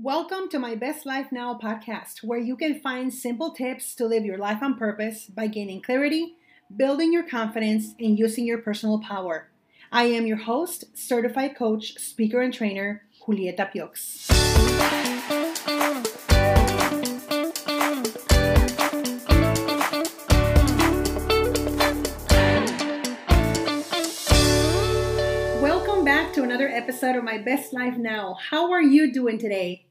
Welcome to my Best Life Now podcast, where you can find simple tips to live your life on purpose by gaining clarity, building your confidence, and using your personal power. I am your host, certified coach, speaker, and trainer, Julieta Piox. Welcome back to another episode of My Best Life Now. How are you doing today?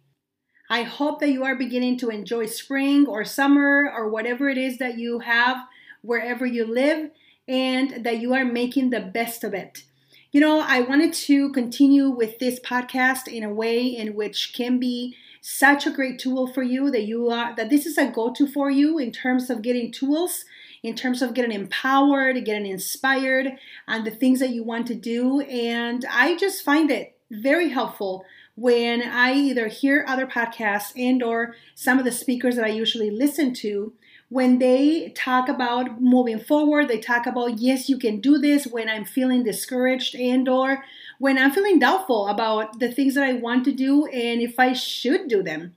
I hope that you are beginning to enjoy spring or summer or whatever it is that you have wherever you live and that you are making the best of it. You know, I wanted to continue with this podcast in a way in which can be such a great tool for you that you are that this is a go-to for you in terms of getting tools in terms of getting empowered, getting inspired on the things that you want to do. And I just find it very helpful when I either hear other podcasts and or some of the speakers that I usually listen to when they talk about moving forward they talk about yes you can do this when i'm feeling discouraged and or when i'm feeling doubtful about the things that i want to do and if i should do them.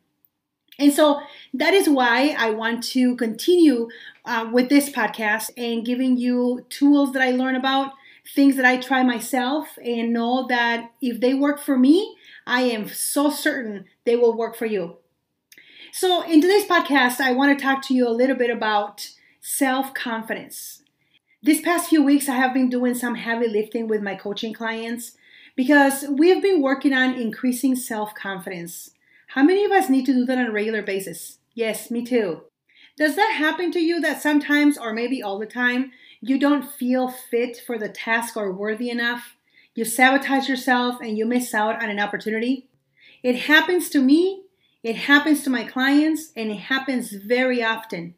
And so that is why i want to continue uh, with this podcast and giving you tools that i learn about things that i try myself and know that if they work for me I am so certain they will work for you. So, in today's podcast, I want to talk to you a little bit about self confidence. This past few weeks, I have been doing some heavy lifting with my coaching clients because we have been working on increasing self confidence. How many of us need to do that on a regular basis? Yes, me too. Does that happen to you that sometimes, or maybe all the time, you don't feel fit for the task or worthy enough? you sabotage yourself and you miss out on an opportunity. It happens to me, it happens to my clients, and it happens very often.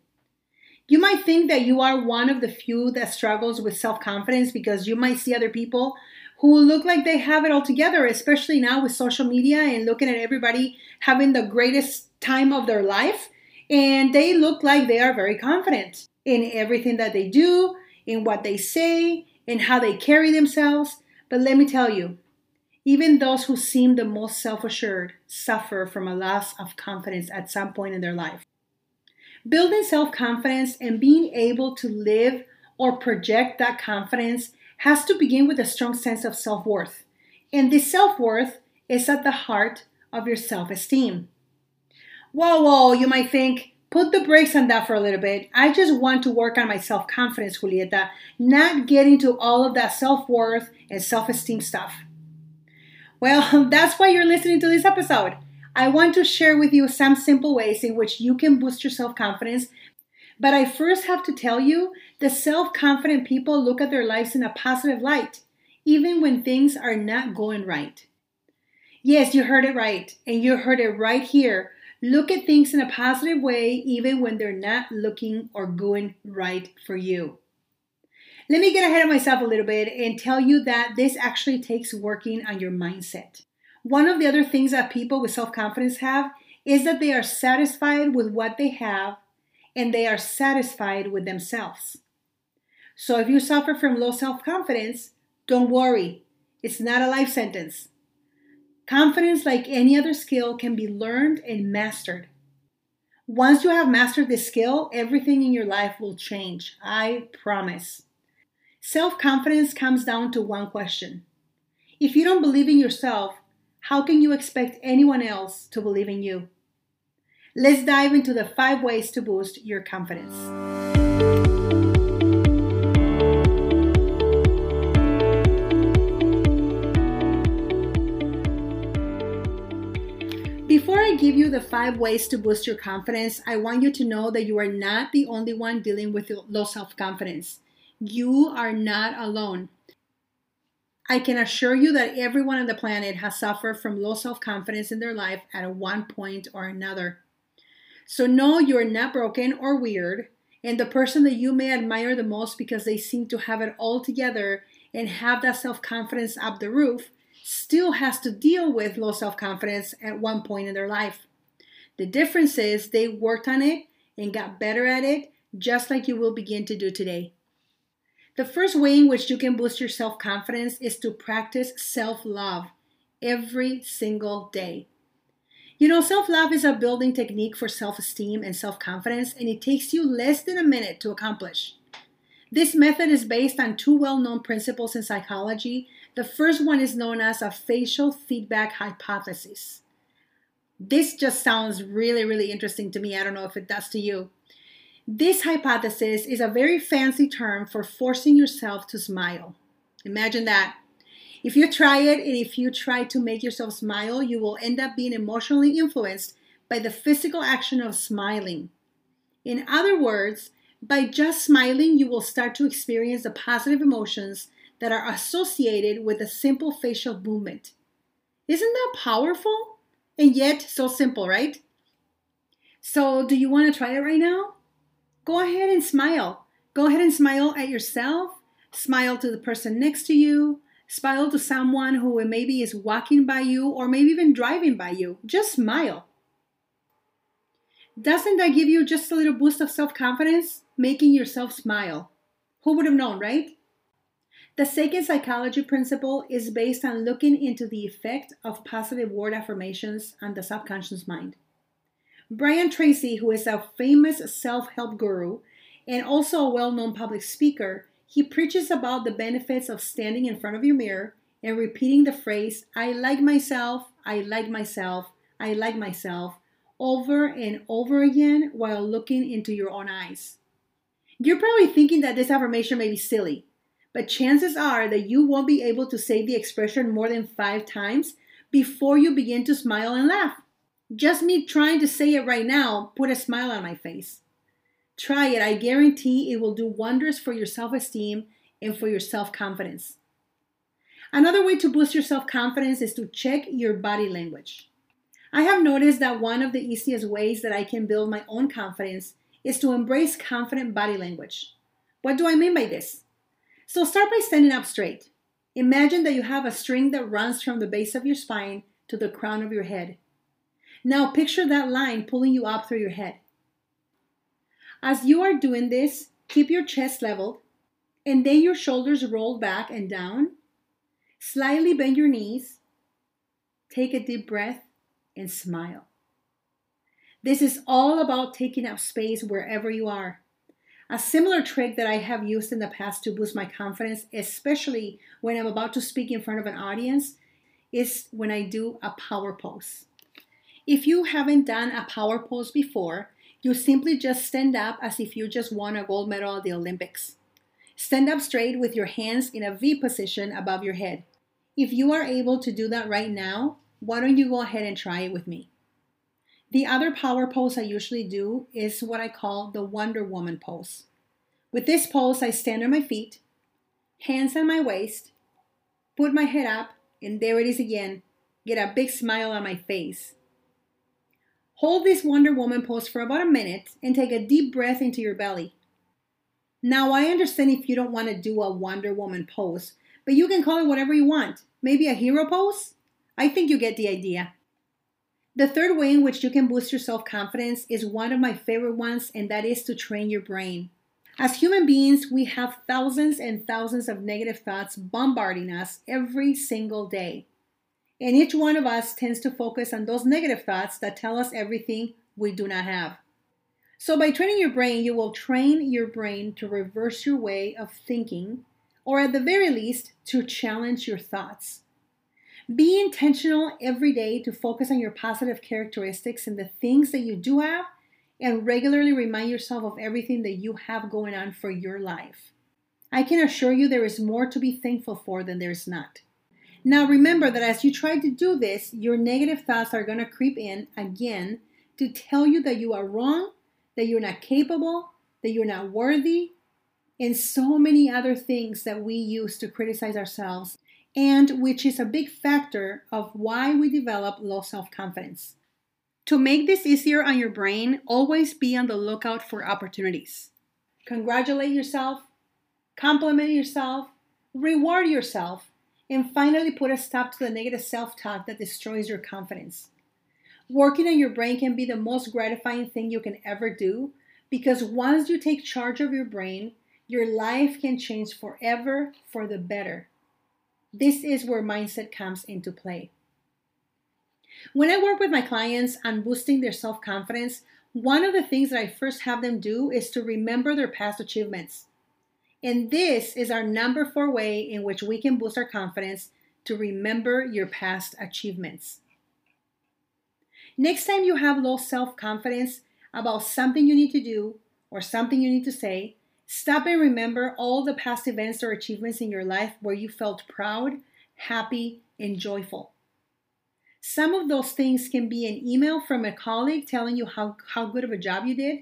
You might think that you are one of the few that struggles with self confidence because you might see other people who look like they have it all together, especially now with social media and looking at everybody having the greatest time of their life. And they look like they are very confident in everything that they do, in what they say, in how they carry themselves. But let me tell you, even those who seem the most self assured suffer from a loss of confidence at some point in their life. Building self confidence and being able to live or project that confidence has to begin with a strong sense of self worth. And this self worth is at the heart of your self esteem. Whoa, whoa, you might think, Put the brakes on that for a little bit. I just want to work on my self confidence, Julieta, not get into all of that self worth and self esteem stuff. Well, that's why you're listening to this episode. I want to share with you some simple ways in which you can boost your self confidence. But I first have to tell you the self confident people look at their lives in a positive light, even when things are not going right. Yes, you heard it right, and you heard it right here Look at things in a positive way, even when they're not looking or going right for you. Let me get ahead of myself a little bit and tell you that this actually takes working on your mindset. One of the other things that people with self confidence have is that they are satisfied with what they have and they are satisfied with themselves. So if you suffer from low self confidence, don't worry, it's not a life sentence. Confidence, like any other skill, can be learned and mastered. Once you have mastered this skill, everything in your life will change. I promise. Self confidence comes down to one question If you don't believe in yourself, how can you expect anyone else to believe in you? Let's dive into the five ways to boost your confidence. Give you the five ways to boost your confidence, I want you to know that you are not the only one dealing with low self confidence. You are not alone. I can assure you that everyone on the planet has suffered from low self confidence in their life at one point or another. So, know you're not broken or weird, and the person that you may admire the most because they seem to have it all together and have that self confidence up the roof still has to deal with low self confidence at one point in their life. The difference is they worked on it and got better at it, just like you will begin to do today. The first way in which you can boost your self confidence is to practice self love every single day. You know, self love is a building technique for self esteem and self confidence, and it takes you less than a minute to accomplish. This method is based on two well known principles in psychology. The first one is known as a facial feedback hypothesis. This just sounds really, really interesting to me. I don't know if it does to you. This hypothesis is a very fancy term for forcing yourself to smile. Imagine that. If you try it and if you try to make yourself smile, you will end up being emotionally influenced by the physical action of smiling. In other words, by just smiling, you will start to experience the positive emotions that are associated with a simple facial movement. Isn't that powerful? And yet so simple, right? So, do you want to try it right now? Go ahead and smile. Go ahead and smile at yourself, smile to the person next to you, smile to someone who maybe is walking by you or maybe even driving by you. Just smile. Doesn't that give you just a little boost of self confidence? Making yourself smile. Who would have known, right? The second psychology principle is based on looking into the effect of positive word affirmations on the subconscious mind. Brian Tracy, who is a famous self help guru and also a well known public speaker, he preaches about the benefits of standing in front of your mirror and repeating the phrase, I like myself, I like myself, I like myself, over and over again while looking into your own eyes. You're probably thinking that this affirmation may be silly, but chances are that you won't be able to say the expression more than five times before you begin to smile and laugh. Just me trying to say it right now put a smile on my face. Try it. I guarantee it will do wonders for your self esteem and for your self confidence. Another way to boost your self confidence is to check your body language. I have noticed that one of the easiest ways that I can build my own confidence is to embrace confident body language. What do I mean by this? So start by standing up straight. Imagine that you have a string that runs from the base of your spine to the crown of your head. Now picture that line pulling you up through your head. As you are doing this, keep your chest leveled and then your shoulders rolled back and down. Slightly bend your knees. Take a deep breath and smile. This is all about taking up space wherever you are. A similar trick that I have used in the past to boost my confidence, especially when I'm about to speak in front of an audience, is when I do a power pose. If you haven't done a power pose before, you simply just stand up as if you just won a gold medal at the Olympics. Stand up straight with your hands in a V position above your head. If you are able to do that right now, why don't you go ahead and try it with me? The other power pose I usually do is what I call the Wonder Woman pose. With this pose, I stand on my feet, hands on my waist, put my head up, and there it is again. Get a big smile on my face. Hold this Wonder Woman pose for about a minute and take a deep breath into your belly. Now, I understand if you don't want to do a Wonder Woman pose, but you can call it whatever you want. Maybe a hero pose? I think you get the idea. The third way in which you can boost your self confidence is one of my favorite ones, and that is to train your brain. As human beings, we have thousands and thousands of negative thoughts bombarding us every single day. And each one of us tends to focus on those negative thoughts that tell us everything we do not have. So, by training your brain, you will train your brain to reverse your way of thinking, or at the very least, to challenge your thoughts. Be intentional every day to focus on your positive characteristics and the things that you do have, and regularly remind yourself of everything that you have going on for your life. I can assure you there is more to be thankful for than there is not. Now, remember that as you try to do this, your negative thoughts are going to creep in again to tell you that you are wrong, that you're not capable, that you're not worthy, and so many other things that we use to criticize ourselves and which is a big factor of why we develop low self confidence. To make this easier on your brain, always be on the lookout for opportunities. Congratulate yourself, compliment yourself, reward yourself, and finally put a stop to the negative self talk that destroys your confidence. Working on your brain can be the most gratifying thing you can ever do because once you take charge of your brain, your life can change forever for the better. This is where mindset comes into play. When I work with my clients on boosting their self confidence, one of the things that I first have them do is to remember their past achievements. And this is our number four way in which we can boost our confidence to remember your past achievements. Next time you have low self confidence about something you need to do or something you need to say, stop and remember all the past events or achievements in your life where you felt proud, happy, and joyful. Some of those things can be an email from a colleague telling you how, how good of a job you did,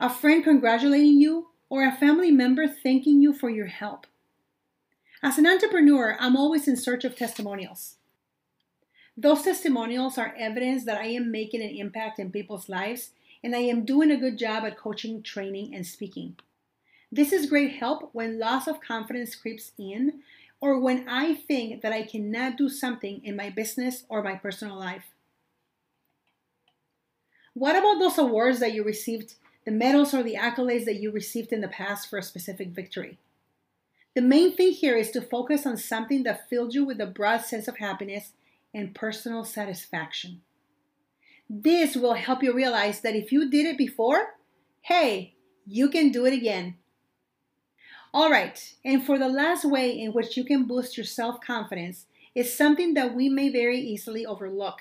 a friend congratulating you, or a family member thanking you for your help. As an entrepreneur, I'm always in search of testimonials. Those testimonials are evidence that I am making an impact in people's lives and I am doing a good job at coaching, training, and speaking. This is great help when loss of confidence creeps in or when I think that I cannot do something in my business or my personal life. What about those awards that you received, the medals or the accolades that you received in the past for a specific victory? The main thing here is to focus on something that filled you with a broad sense of happiness and personal satisfaction. This will help you realize that if you did it before, hey, you can do it again. All right, and for the last way in which you can boost your self confidence is something that we may very easily overlook,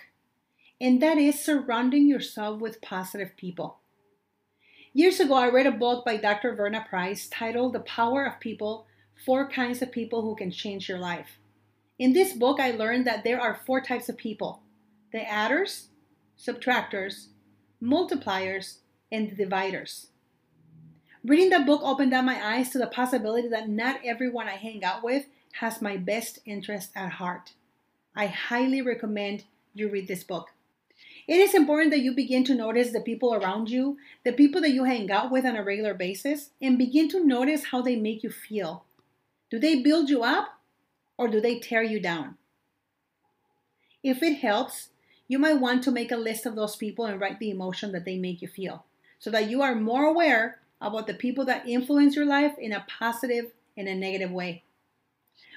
and that is surrounding yourself with positive people. Years ago, I read a book by Dr. Verna Price titled The Power of People Four Kinds of People Who Can Change Your Life. In this book, I learned that there are four types of people the adders, subtractors, multipliers, and the dividers. Reading the book opened up my eyes to the possibility that not everyone I hang out with has my best interest at heart. I highly recommend you read this book. It is important that you begin to notice the people around you, the people that you hang out with on a regular basis, and begin to notice how they make you feel. Do they build you up or do they tear you down? If it helps, you might want to make a list of those people and write the emotion that they make you feel so that you are more aware about the people that influence your life in a positive and a negative way.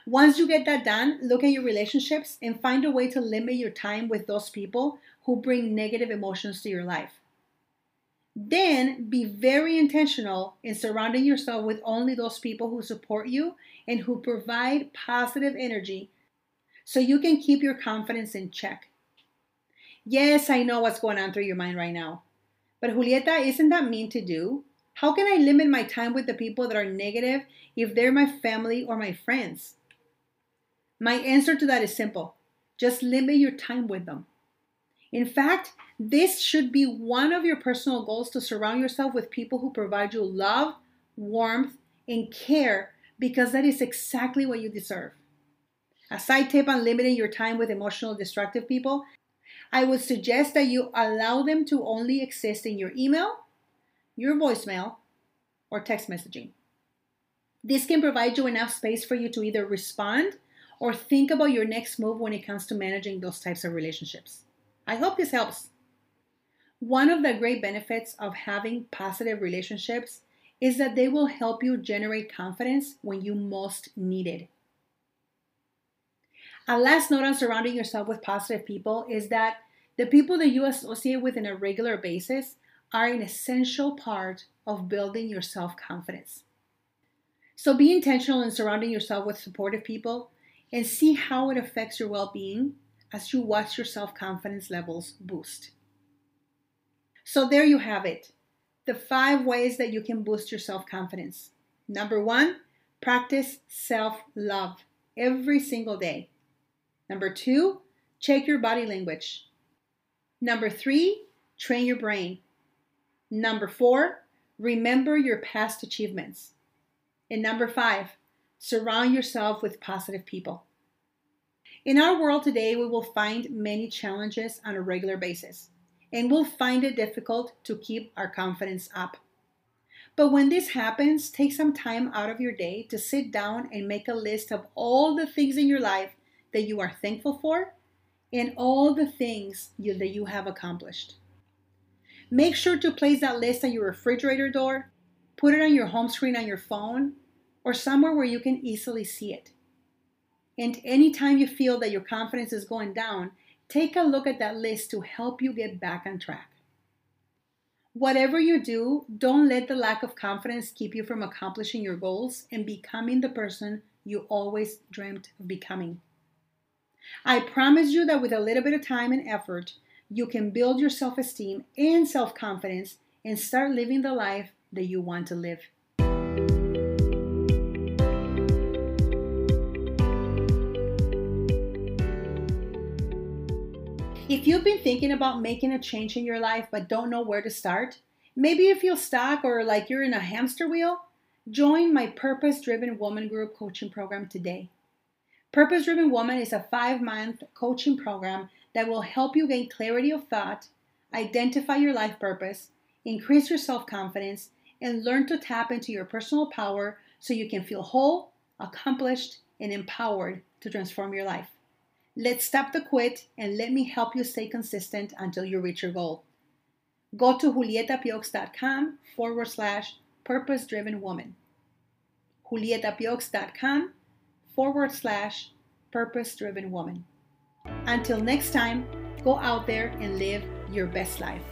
Once you get that done, look at your relationships and find a way to limit your time with those people who bring negative emotions to your life. Then be very intentional in surrounding yourself with only those people who support you and who provide positive energy so you can keep your confidence in check. Yes, I know what's going on through your mind right now. But Julieta, isn't that mean to do? How can I limit my time with the people that are negative if they're my family or my friends? My answer to that is simple just limit your time with them. In fact, this should be one of your personal goals to surround yourself with people who provide you love, warmth, and care because that is exactly what you deserve. A side tip on limiting your time with emotional destructive people I would suggest that you allow them to only exist in your email your voicemail, or text messaging. This can provide you enough space for you to either respond or think about your next move when it comes to managing those types of relationships. I hope this helps. One of the great benefits of having positive relationships is that they will help you generate confidence when you most need it. A last note on surrounding yourself with positive people is that the people that you associate with on a regular basis are an essential part of building your self confidence. So be intentional in surrounding yourself with supportive people and see how it affects your well being as you watch your self confidence levels boost. So there you have it the five ways that you can boost your self confidence. Number one, practice self love every single day. Number two, check your body language. Number three, train your brain. Number four, remember your past achievements. And number five, surround yourself with positive people. In our world today, we will find many challenges on a regular basis, and we'll find it difficult to keep our confidence up. But when this happens, take some time out of your day to sit down and make a list of all the things in your life that you are thankful for and all the things you, that you have accomplished. Make sure to place that list on your refrigerator door, put it on your home screen on your phone, or somewhere where you can easily see it. And anytime you feel that your confidence is going down, take a look at that list to help you get back on track. Whatever you do, don't let the lack of confidence keep you from accomplishing your goals and becoming the person you always dreamt of becoming. I promise you that with a little bit of time and effort, you can build your self esteem and self confidence and start living the life that you want to live. If you've been thinking about making a change in your life but don't know where to start, maybe you feel stuck or like you're in a hamster wheel, join my Purpose Driven Woman Group coaching program today. Purpose Driven Woman is a five month coaching program that will help you gain clarity of thought, identify your life purpose, increase your self confidence, and learn to tap into your personal power so you can feel whole, accomplished, and empowered to transform your life. Let's stop the quit and let me help you stay consistent until you reach your goal. Go to julietapiox.com forward slash purpose driven woman. julietapiox.com forward slash purpose driven woman. Until next time, go out there and live your best life.